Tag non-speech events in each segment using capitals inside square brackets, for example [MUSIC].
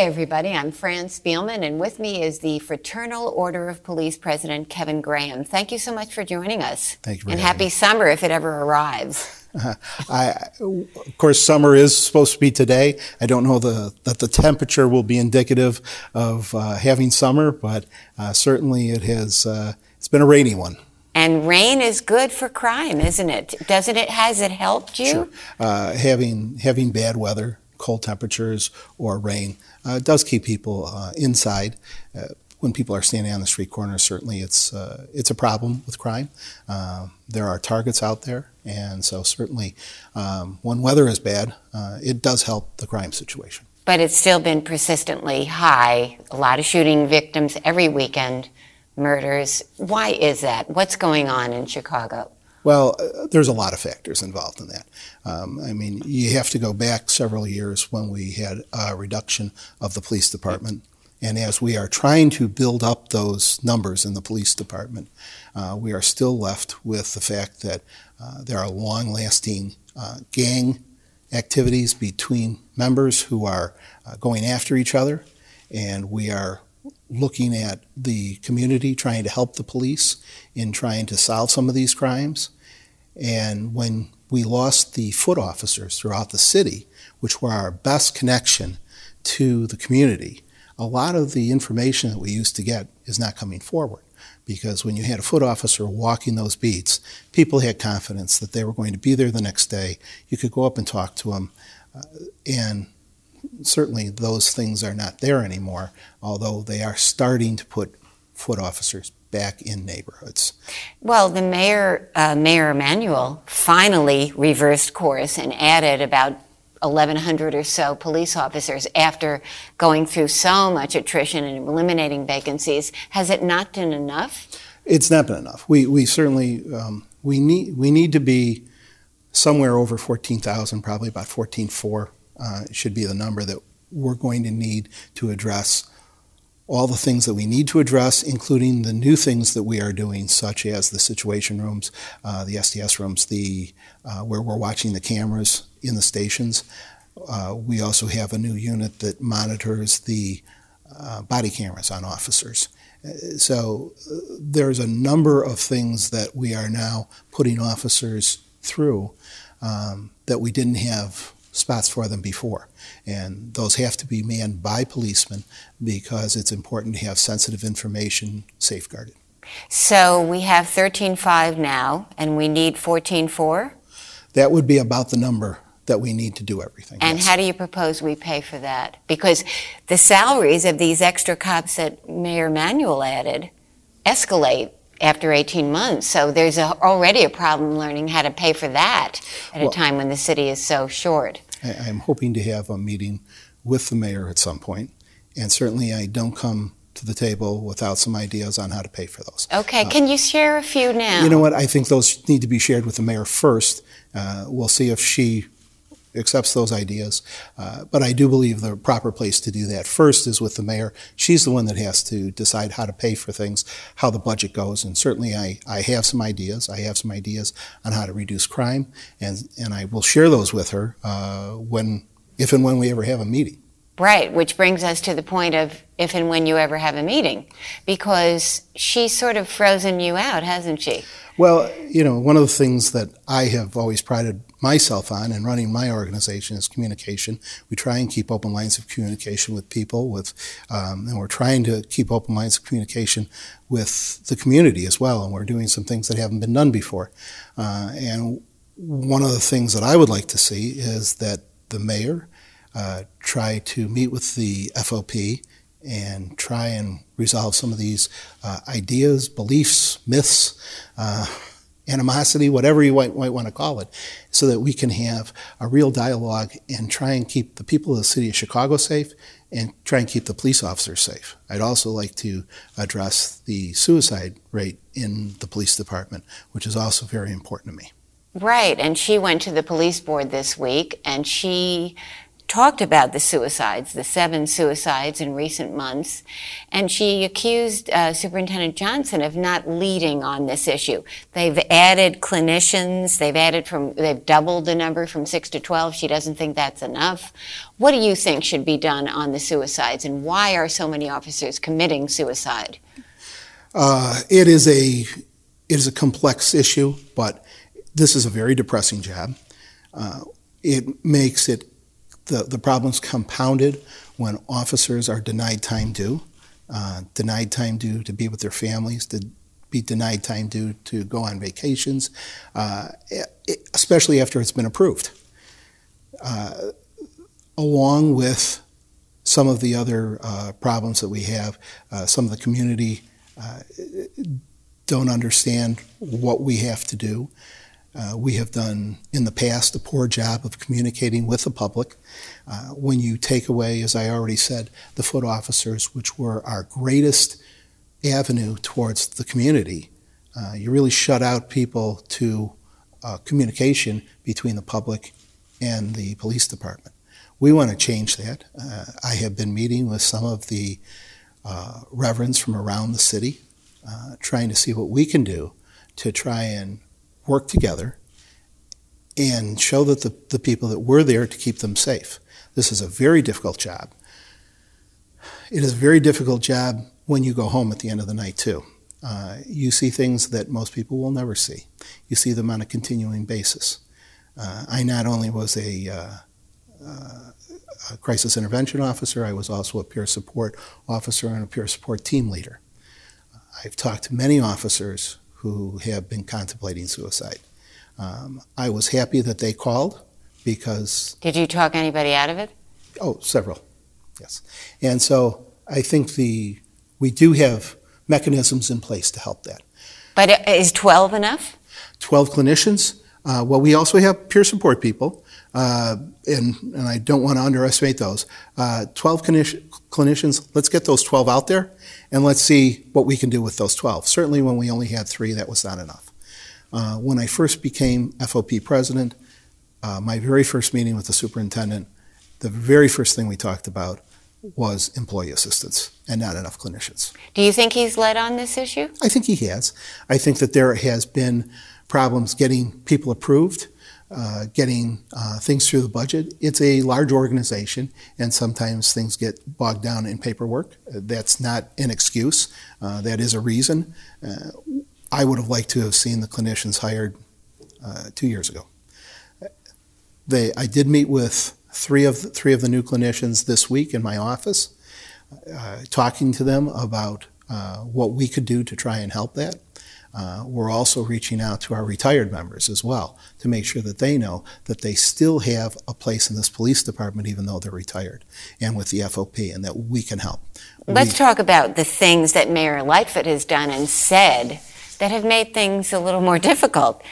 Hi, everybody. I'm Fran Spielman, and with me is the Fraternal Order of Police President Kevin Graham. Thank you so much for joining us. Thank you. And happy me. summer if it ever arrives. [LAUGHS] I, of course, summer is supposed to be today. I don't know the, that the temperature will be indicative of uh, having summer, but uh, certainly it has. Uh, it's been a rainy one. And rain is good for crime, isn't it? Doesn't it? Has it helped you? Sure. Uh, having having bad weather, cold temperatures, or rain uh, does keep people uh, inside. Uh, when people are standing on the street corner, certainly it's uh, it's a problem with crime. Uh, there are targets out there, and so certainly um, when weather is bad, uh, it does help the crime situation. But it's still been persistently high. A lot of shooting victims every weekend, murders. Why is that? What's going on in Chicago? Well, uh, there's a lot of factors involved in that. Um, I mean, you have to go back several years when we had a reduction of the police department. And as we are trying to build up those numbers in the police department, uh, we are still left with the fact that uh, there are long lasting uh, gang activities between members who are uh, going after each other. And we are looking at the community, trying to help the police in trying to solve some of these crimes. And when we lost the foot officers throughout the city, which were our best connection to the community, a lot of the information that we used to get is not coming forward. Because when you had a foot officer walking those beats, people had confidence that they were going to be there the next day. You could go up and talk to them. Uh, and certainly those things are not there anymore, although they are starting to put foot officers back in neighborhoods. Well, the mayor, uh, Mayor Emanuel, finally reversed course and added about 1,100 or so police officers after going through so much attrition and eliminating vacancies. Has it not been enough? It's not been enough. We, we certainly um, we need we need to be somewhere over 14,000, probably about 14.4 uh, should be the number that we're going to need to address all the things that we need to address, including the new things that we are doing, such as the situation rooms, uh, the SDS rooms, the uh, where we're watching the cameras in the stations. Uh, we also have a new unit that monitors the uh, body cameras on officers. Uh, So uh, there's a number of things that we are now putting officers through um, that we didn't have spots for them before. And those have to be manned by policemen because it's important to have sensitive information safeguarded. So we have 13.5 now, and we need 14.4. That would be about the number that we need to do everything. And yes. how do you propose we pay for that? Because the salaries of these extra cops that Mayor Emanuel added escalate after 18 months. So there's a, already a problem learning how to pay for that at Well- a time when the city is so short. I, I'm hoping to have a meeting with the mayor at some point, and certainly I don't come to the table without some ideas on how to pay for those. Okay, can you share a few now? Uh, You know what? I think those need to be shared with the mayor first. Uh, we'll see if she accepts those ideas. Uh, but I do believe the proper place to do that first is with the mayor. She's the one that has to decide how to pay for things, how the budget goes. And certainly I, I have some ideas. I have some ideas on how to reduce crime, and, and I will share those with her uh, when, if and when we ever have a meeting. Right, which brings us to the point of if and when you ever have a meeting, because she's sort of frozen you out, hasn't she? Well, you know, one of the things that I have always prided myself on and running my organization is communication. We try and keep open lines of communication with people, with, um, and we're trying to keep open lines of communication with the community as well. And we're doing some things that haven't been done before. Uh, and one of the things that I would like to see is that the mayor uh, try to meet with the FOP and try and resolve some of these uh, ideas, beliefs, myths, uh, animosity, whatever you might, might want to call it, so that we can have a real dialogue and try and keep the people of the city of Chicago safe and try and keep the police officers safe. I'd also like to address the suicide rate in the police department, which is also very important to me. Right, and she went to the police board this week and she talked about the suicides, the seven suicides in recent months, and she accused uh, Superintendent Johnson of not leading on this issue. They've added clinicians, they've added from, they've doubled the number from six to 12. She doesn't think that's enough. What do you think should be done on the suicides, and why are so many officers committing suicide? Uh, it is a it is a complex issue, but this is a very depressing job. Uh, it makes it the, the problem's compounded when officers are denied time due, uh, denied time due to be with their families, to be denied time due to go on vacations, uh, it, especially after it's been approved. Uh, along with some of the other uh, problems that we have, uh, some of the community uh, don't understand what we have to do. Uh, we have done in the past a poor job of communicating with the public. Uh, when you take away, as I already said, the foot officers, which were our greatest avenue towards the community, uh, you really shut out people to uh, communication between the public and the police department. We want to change that. Uh, I have been meeting with some of the uh, reverends from around the city, trying to see what we can do to try and work together and show that the, the people that were there to keep them safe. This is a very difficult job. It is a very difficult job when you go home at the end of the night, too. Uh, you see things that most people will never see. You see them on a continuing basis. Uh, I not only was a, uh, uh a, crisis intervention officer, I was also a peer support officer and a peer support team leader. I've talked to many officers who have been contemplating suicide. Um, I was happy that they called because. Did you talk anybody out of it? Oh, several, yes. And so I think the we do have mechanisms in place to help that. But is 12 enough? 12 clinicians. Uh, well, we also have peer support people, uh, and, and I don't want to underestimate those. Uh, 12 clinic- clinicians, let's get those 12 out there and let's see what we can do with those 12. Certainly, when we only had three, that was not enough. Uh, when I first became FOP president, uh, my very first meeting with the superintendent, the very first thing we talked about was employee assistance and not enough clinicians. Do you think he's led on this issue? I think he has. I think that there has been problems getting people approved uh, getting uh, things through the budget. It's a large organization, and sometimes things get bogged down in paperwork. That's not an excuse. Uh, that is a reason. Uh, I would have liked to have seen the clinicians hired uh, two years ago. They, I did meet with three of the, three of the new clinicians this week in my office, talking to them about what we could do to try and help that. Uh, we're also reaching out to our retired members as well to make sure that they know that they still have a place in this police department even though they're retired and with the FOP and that we can help. Let's we, talk about the things that Mayor Lightfoot has done and said that have made things a little more difficult.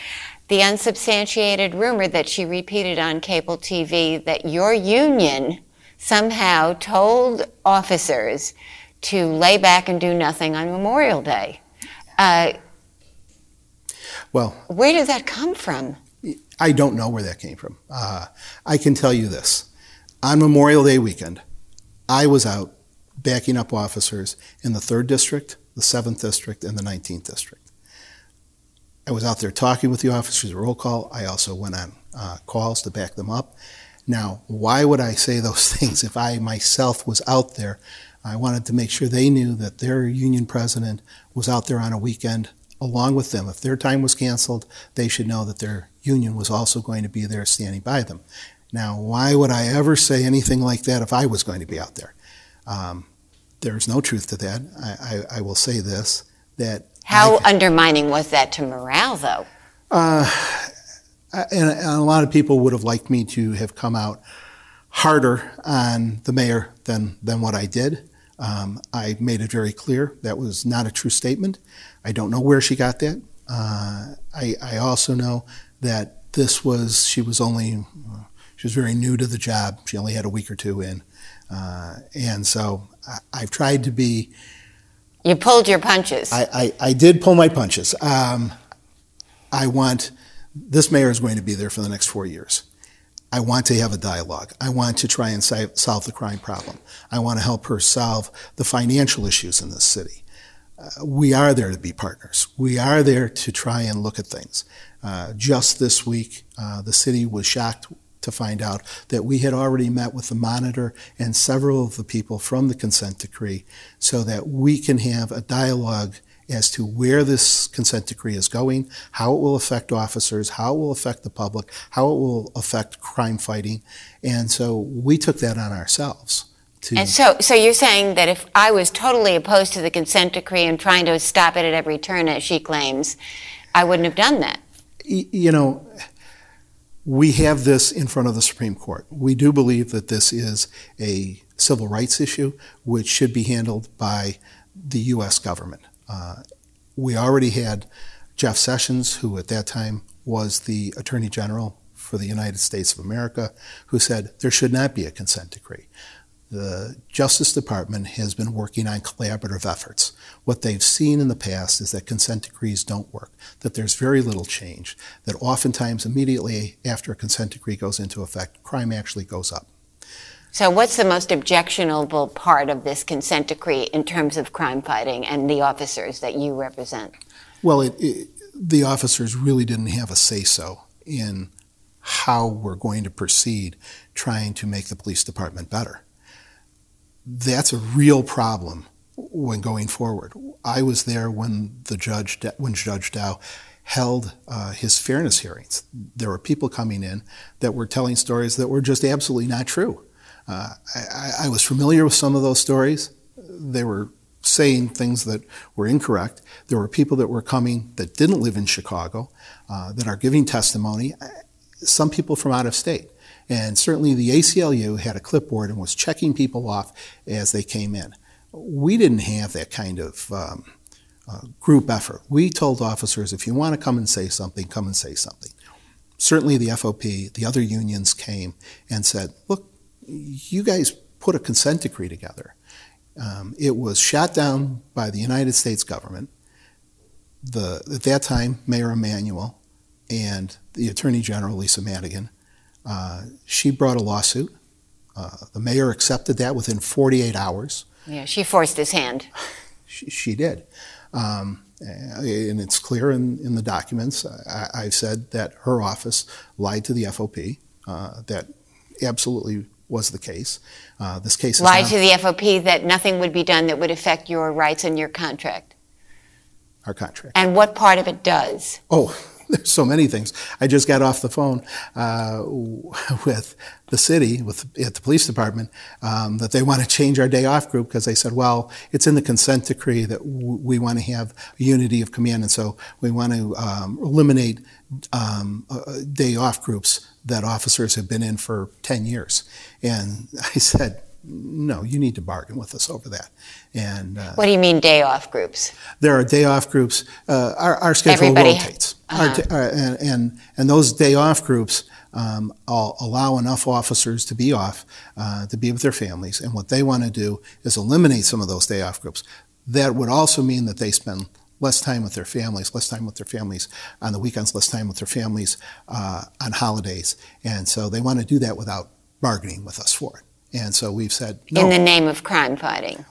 The unsubstantiated rumor that she repeated on cable TV that your union somehow told officers to lay back and do nothing on Memorial Day. Uh, well, where did that come from? I don't know where that came from. Uh, I can tell you this. On Memorial Day weekend, I was out backing up officers in the 3rd District, the 7th District, and the 19th District. I was out there talking with the officers, at roll call. I also went on uh, calls to back them up. Now, why would I say [LAUGHS] those things if I myself was out there? I wanted to make sure they knew that their union president was out there on a weekend along with them. If their time was canceled, they should know that their union was also going to be there standing by them. Now, why would I ever say anything like that if I was going to be out there? Um, there's no truth to that. I, I, I will say this that How I- undermining was that to morale, though? uh, and, and a lot of people would have liked me to have come out harder on the mayor than, than what I did. Um, I made it very clear that was not a true statement. I don't know where she got that. Uh, I, I also know that this was, she was only, uh, she was very new to the job. She only had a week or two in. Uh, and so I, I've tried to be You pulled your punches. I, I, I did pull my punches. Um, I want this mayor is going to be there for the next four years. I want to have a dialogue. I want to try and solve the crime problem. I want to help her solve the financial issues in this city. We are there to be partners. We are there to try and look at things. Uh, just this week, uh, the city was shocked to find out that we had already met with the monitor and several of the people from the consent decree so that we can have a dialogue as to where this consent decree is going, how it will affect officers, how it will affect the public, how it will affect crime fighting. And so we took that on ourselves. To, and so, so you're saying that if I was totally opposed to the consent decree and trying to stop it at every turn, as she claims, I wouldn't have done that. you know, we have this in front of the Supreme Court. We do believe that this is a civil rights issue which should be handled by the U.S. government. Uh, we already had Jeff Sessions, who at that time was the Attorney General for the United States of America, who said there should not be a consent decree. The Justice Department has been working on collaborative efforts. What they've seen in the past is that consent decrees don't work, that there's very little change, that oftentimes immediately after a consent decree goes into effect, crime actually goes up. So, what's the most objectionable part of this consent decree in terms of crime fighting and the officers that you represent? Well, it, it, the officers really didn't have a say so in how we're going to proceed trying to make the police department better. That's a real problem when going forward. I was there when the judge, when Judge Dow held uh, his fairness hearings. There were people coming in that were telling stories that were just absolutely not true. Uh, I, I was familiar with some of those stories. They were saying things that were incorrect. There were people that were coming that didn't live in Chicago uh, that are giving testimony. Some people from out of state. And certainly the ACLU had a clipboard and was checking people off as they came in. We didn't have that kind of um, uh, group effort. We told officers if you want to come and say something, come and say something. Certainly the FOP, the other unions came and said, look, you guys put a consent decree together. Um, it was shot down by the United States government. The, at that time, Mayor Emanuel and the Attorney General, Lisa Madigan, uh, she brought a lawsuit. Uh, the mayor accepted that within 48 hours. Yeah, she forced his hand. [LAUGHS] She, she did. Um, and it's clear in, in the documents. I, I've said that her office lied to the FOP. Uh, that absolutely was the case. Uh, this case is Lied to the FOP that nothing would be done that would affect your rights and your contract. our contract. And what part of it does? Oh, [LAUGHS] there's so many things. I just got off the phone uh, with the city, with at the police department, um, that they want to change our day off group because they said, well, it's in the consent decree that w- we want to have unity of command, and so we want to um, eliminate um, uh, day off groups that officers have been in for 10 years. And [LAUGHS] I said, no, you need to bargain with us over that. And uh, What do you mean day off groups? there are day off groups. Uh, our, our schedule Everybody- rotates, Our t- uh, and, and and those day off groups um, all allow enough officers to be off uh, to be with their families. And what they want to do is eliminate some of those day off groups. That would also mean that they spend less time with their families, less time with their families on the weekends, less time with their families uh, on holidays. And so they want to do that without bargaining with us for it. And so we've said no In the name of crime fighting.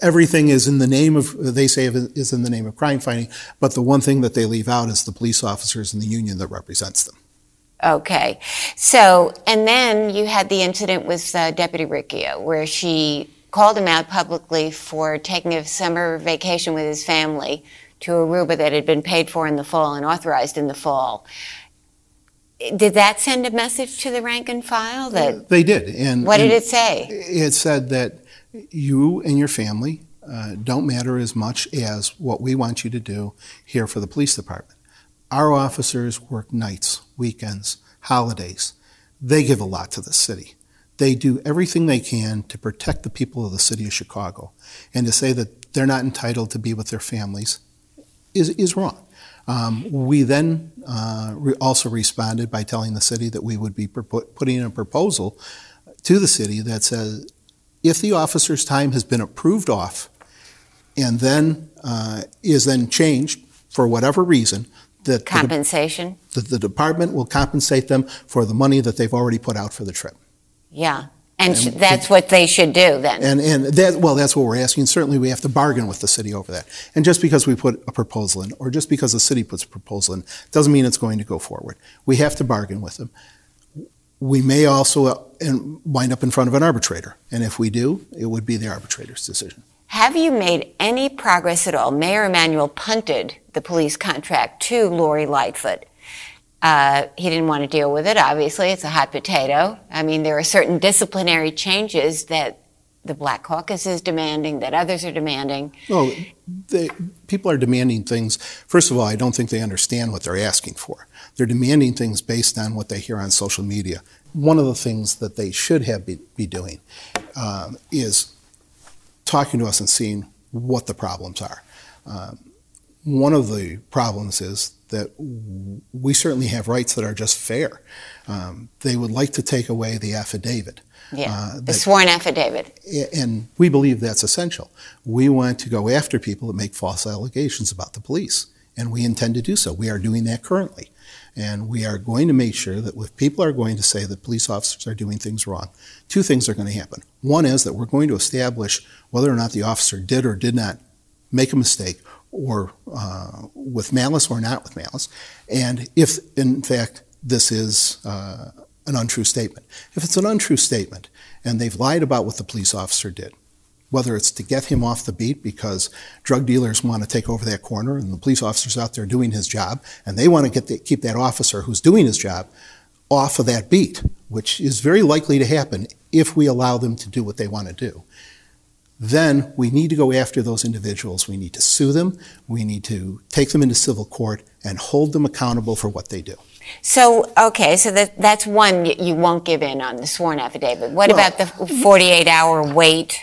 everything is in the name of they say is in the name of crime fighting but the one thing that they leave out is the police officers and the union that represents them Okay. So, and then you had the incident with uh, Deputy Riccio where she called him out publicly for taking a summer vacation with his family to Aruba that had been paid for in the fall and authorized in the fall. Did that send a message to the rank and file? That They did. And what did and it say? It said that you and your family uh, don't matter as much as what we want you to do here for the police department. Our officers work nights, weekends, holidays. They give a lot to the city. They do everything they can to protect the people of the city of Chicago. And to say that they're not entitled to be with their families is, is wrong. Um, we then uh, re- also responded by telling the city that we would be putting in a proposal to the city that says if the officer's time has been approved off and then uh, is then changed for whatever reason, that the, Compensation? the, the department will compensate them for the money that they've already put out for the trip. Yeah. And, sh- And- that's what they should do then. And, and that, well, that's what we're asking. Certainly, we have to bargain with the city over that. And just because we put a proposal in, or just because the city puts a proposal in, doesn't mean it's going to go forward. We have to bargain with them. We may also uh, in- wind up in front of an arbitrator. And if we do, it would be the arbitrator's decision. Have you made any progress at all? Mayor Emanuel punted the police contract to Lori Lightfoot. Uh, he didn't want to deal with it, obviously. It's a hot potato. I mean, there are certain disciplinary changes that the Black Caucus is demanding, that others are demanding. Well, they, people are demanding things. First of all, I don't think they understand what they're asking for. They're demanding things based on what they hear on social media. One of the things that they should have be, be doing um, is talking to us and seeing what the problems are. Um, one of the problems is that we certainly have rights that are just fair. Um, they would like to take away the affidavit. Yeah, Uh, the that- sworn affidavit. and we believe that's essential. We want to go after people that make false allegations about the police, and we intend to do so. We are doing that currently. And we are going to make sure that if people are going to say that police officers are doing things wrong, two things are going to happen. One is that we're going to establish whether or not the officer did or did not make a mistake, or uh, with malice or not with malice, and if, in fact, this is uh, an untrue statement. If it's an untrue statement, and they've lied about what the police officer did, whether it's to get him off the beat because drug dealers want to take over that corner and the police officer's out there doing his job and they want to get the, keep that officer who's doing his job off of that beat, which is very likely to happen if we allow them to do what they want to do. Then we need to go after those individuals. We need to sue them. We need to take them into civil court and hold them accountable for what they do. So, okay, so that, that's one you won't give in on the sworn affidavit. What Well- about the 48 hour wait,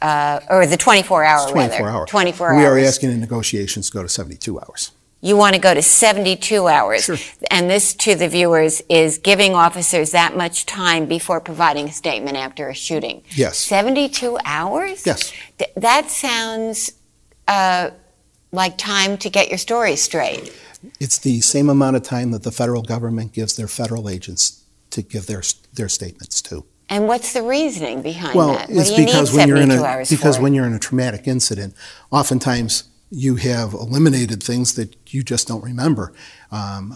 uh, or the 24 hour 24 rather? hours. 24 We hours. are asking in negotiations to go to 72 hours. You want to go to 72 hours. Sure. And this, to the viewers, is giving officers that much time before providing a statement after a shooting. Yes. 72 hours? Yes. Th- that sounds uh, like time to get your story straight. It's the same amount of time that the federal government gives their federal agents to give their, their statements to. And what's the reasoning behind Well, that? Well, it's because when you're in a because for? when you're in a traumatic incident, oftentimes you have eliminated things that you just don't remember. Um,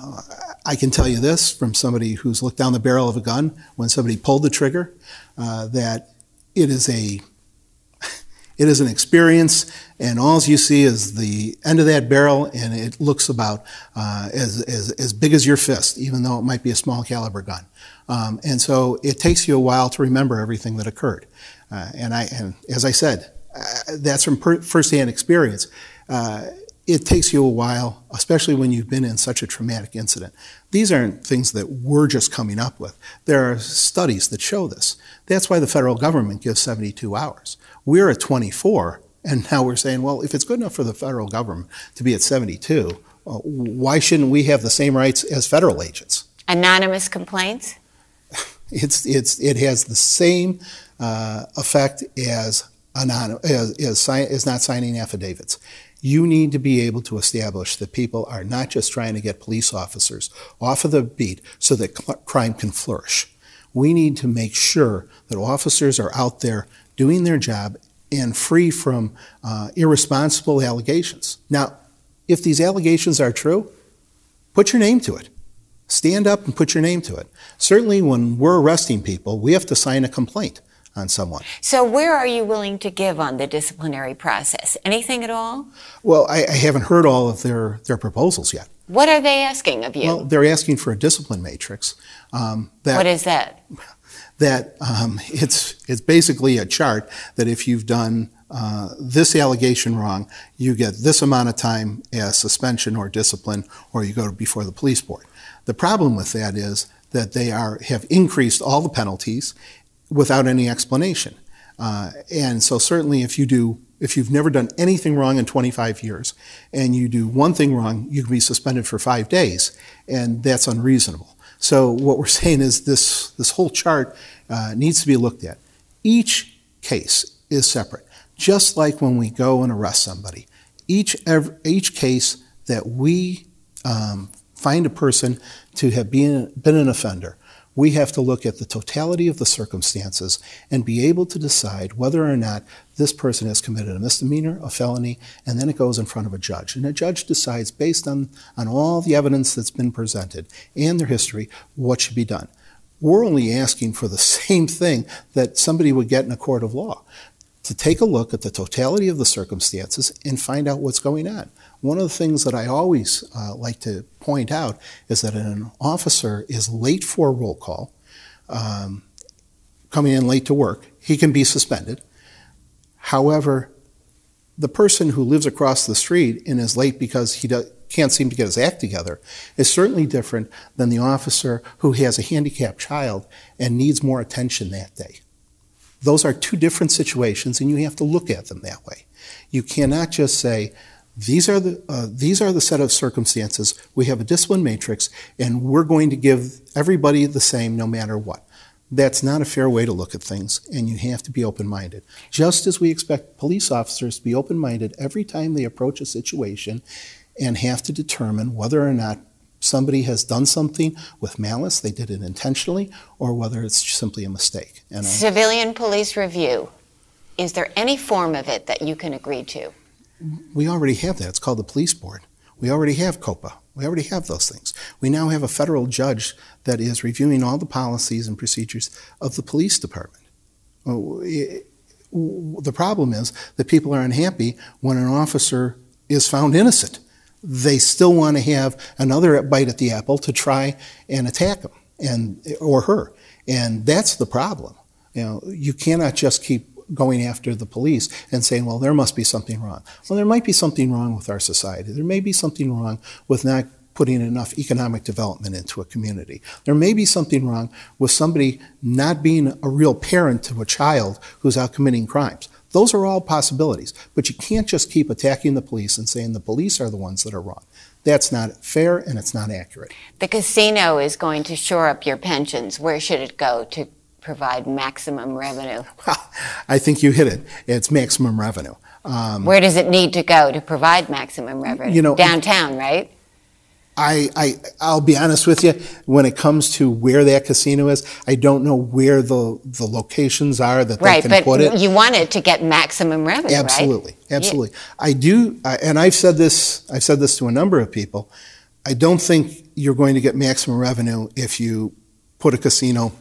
I can tell you this from somebody who's looked down the barrel of a gun when somebody pulled the trigger, uh, that it is a [LAUGHS] it is an experience, and all you see is the end of that barrel, and it looks about uh, as, as, as big as your fist, even though it might be a small caliber gun. Um, and so it takes you a while to remember everything that occurred. Uh, and, I, and as I said, uh, that's from per- firsthand experience. Uh, it takes you a while, especially when you've been in such a traumatic incident. These aren't things that we're just coming up with. There are studies that show this. That's why the federal government gives 72 hours. We're at 24, and now we're saying, well, if it's good enough for the federal government to be at 72, uh, why shouldn't we have the same rights as federal agents? Anonymous complaints? [LAUGHS] It's, it's, it has the same uh, effect as, anonym, as, as, as not signing affidavits. You need to be able to establish that people are not just trying to get police officers off of the beat so that cl- crime can flourish. We need to make sure that officers are out there doing their job and free from uh, irresponsible allegations. Now, if these allegations are true, put your name to it. Stand up and put your name to it. Certainly, when we're arresting people, we have to sign a complaint. On someone. So, where are you willing to give on the disciplinary process? Anything at all? Well, I, I haven't heard all of their, their proposals yet. What are they asking of you? Well, they're asking for a discipline matrix. Um, that, what is that? That um, it's it's basically a chart that if you've done uh, this allegation wrong, you get this amount of time as suspension or discipline, or you go before the police board. The problem with that is that they are have increased all the penalties without any explanation. Uh, and so certainly if you do if you've never done anything wrong in 25 years and you do one thing wrong, you can be suspended for five days, and that's unreasonable. So what we're [LAUGHS] saying is this this whole chart uh, needs to be looked at. Each case is separate, just like when we go and arrest somebody. Each every, each case that we um, find a person to have been been an offender we have to look at the totality of the circumstances and be able to decide whether or not this person has committed a misdemeanor, a felony, and then it goes in front of a judge. And a judge decides based on, on all the evidence that's been presented and their history what should be done. We're only asking for the [LAUGHS] same thing that somebody would get in a court of law to take a look at the totality of the circumstances and find out what's going on. One of the things that I always uh, like to point out is that an officer is late for a roll call, um, coming in late to work, he can be suspended. However, the person who lives across the street and is late because he do, can't seem to get his act together is certainly different than the officer who has a handicapped child and needs more attention that day. Those are two different situations, and you have to look at them that way. You cannot just say, these are the uh, these are the set of circumstances. We have a discipline matrix, and we're going to give everybody the same no matter what. That's not a fair way to look at things, and you have to be open minded. Just as we expect police officers to be open minded every time they approach a situation and have to determine whether or not somebody has done something with malice, they did it intentionally, or whether it's simply a mistake. And Civilian police review. Is there any form of it that you can agree to? We already have that. It's called the police board. We already have COPA. We already have those things. We now have a federal judge that is reviewing all the policies and procedures of the police department. The problem is that people are unhappy when an officer is found innocent. They still want to have another bite at the apple to try and attack him and or her, and that's the problem. You know, you cannot just keep going after the police and saying, well, there must be something wrong. Well, there might be something wrong with our society. There may be something wrong with not putting enough economic development into a community. There may be something wrong with somebody not being a real parent to a child who's out committing crimes. Those are all possibilities, but you can't just keep attacking the police and saying the police are the ones that are wrong. That's not fair and it's not accurate. The casino is going to shore up your pensions. Where should it go to provide maximum revenue? Well, I think you hit it. It's maximum revenue. Um, Where does it need to go to provide maximum revenue? You know, downtown, right? I, I I'll be honest with you. When it comes to where that casino is, I don't know where the the locations are that right, they can put it. Right, but You want it to get maximum revenue, absolutely, right? absolutely. Yeah. I do, and I've said this. I've said this to a number of people. I don't think you're going to get maximum revenue if you put a casino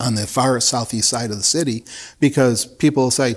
on the far southeast side of the city because people say,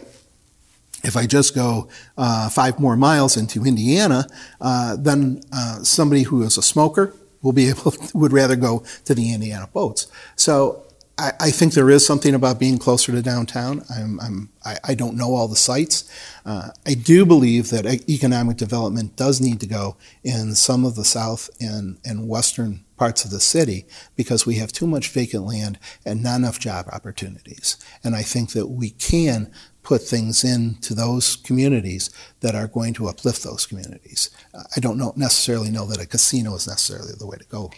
if I just go uh, five more miles into Indiana, uh, then uh, somebody who is a smoker will be [LAUGHS] able would rather go to the Indiana boats. So I, I, think there is something about being closer to downtown. I'm, I'm, I, I don't know all the sites. Uh, I do believe that economic development does need to go in some of the south and, and western parts of the city because we have too much vacant land and not enough job opportunities. And I think that we can put things into those communities that are going to uplift those communities. I don't know, necessarily know that a casino is necessarily the way to go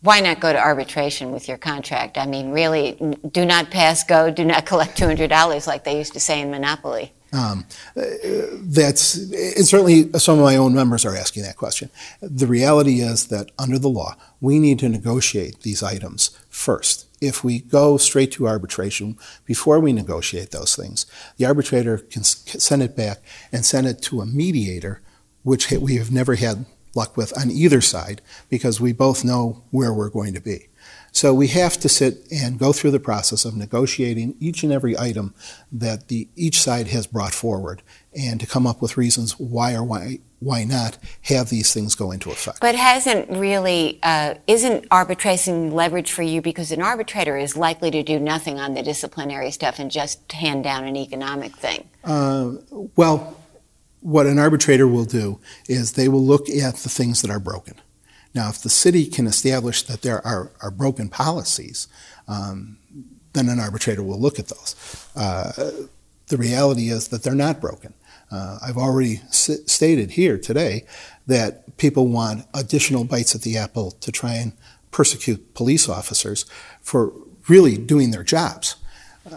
why not go to arbitration with your contract? I mean, really, do not pass go, do not collect $200 like they used to say in Monopoly. Um, that's and certainly some of my own members are asking that question. The reality is that under the law, we need to negotiate these items first. If we go straight to arbitration before we negotiate those things, the arbitrator can send it back and send it to a mediator, which we have never had luck with on either side because we both know where we're going to be. So we have to sit and go through the process of negotiating each and every item that the, each side has brought forward and to come up with reasons why or why, why not have these things go into effect. But hasn't really, uh, isn't arbitration leverage for you because an arbitrator is likely to do nothing on the disciplinary stuff and just hand down an economic thing? Uh, well, what an arbitrator will do is they will look at the things that are broken. Now, if the city can establish that there are, are broken policies, um, then an arbitrator will look at those. Uh, the reality is that they're not broken. Uh, I've already s- stated here today that people want additional bites at the apple to try and persecute police officers for really doing their jobs.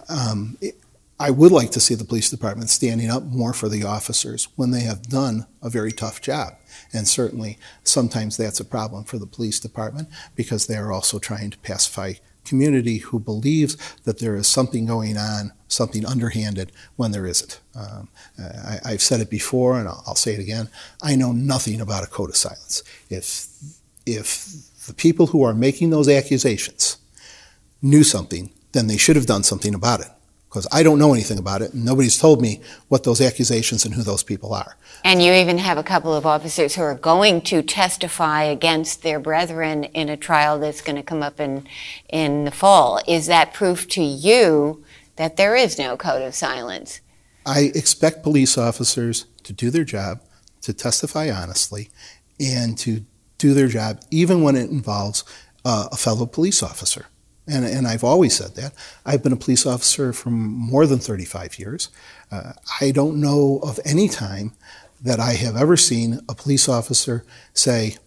Um, it, I would like to see the police department standing up more for the officers when they have done a very tough job. And certainly, sometimes that's a problem for the police department because they are also trying to pacify community who believes that there is something going on, something underhanded, when there isn't. Um, I, have said it before, and I'll, I'll, say it again. I know nothing about a code of silence. If if the people who are making those accusations knew something, then they should have done something about it because I don't know anything about it, and nobody's told me what those accusations and who those people are. And you even have a couple of officers who are going to testify against their brethren in a trial that's going to come up in, in the fall. Is that proof to you that there is no code of silence? I expect police officers to do their job, to testify honestly, and to do their job even when it involves uh, a fellow police officer. And, and I've always said that. I've been a police officer for more than 35 years. Uh, I don't know of any time that I have ever seen a police officer say,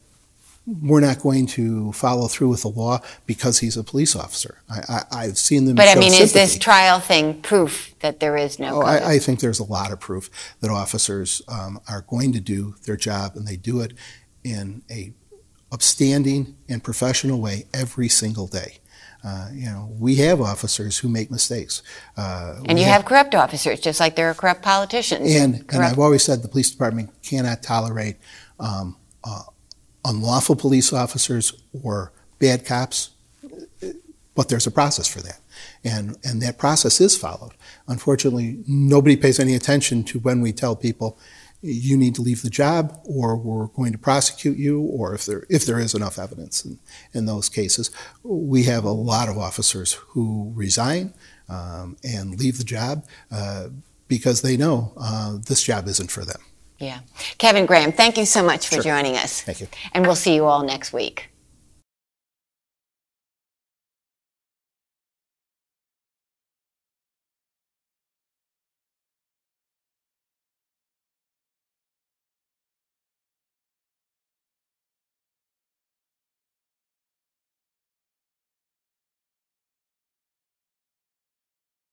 we're not going to follow through with the law because he's a police officer. I, have seen them. But I mean, sympathy. is this trial thing proof that there is no? Oh, I, I, think there's a lot of proof that officers um, are going to do their job, and they do it in a upstanding and professional way every single day. Uh, you know, we have officers who make mistakes. Uh, and you have, have, corrupt officers, just like there are corrupt politicians. And, corrupt. and I've always said the police department cannot tolerate um, uh, unlawful police officers or bad cops, but there's a process for that. And, and that process is followed. Unfortunately, nobody pays any attention to when we tell people, you need to leave the job or we're going to prosecute you or if there if there is enough evidence in, in those cases. We have a lot of officers who resign um, and leave the job uh, because they know uh, this job isn't for them. Yeah. Kevin graham thank you so much for sure. joining us. Thank you. And we'll see you all next week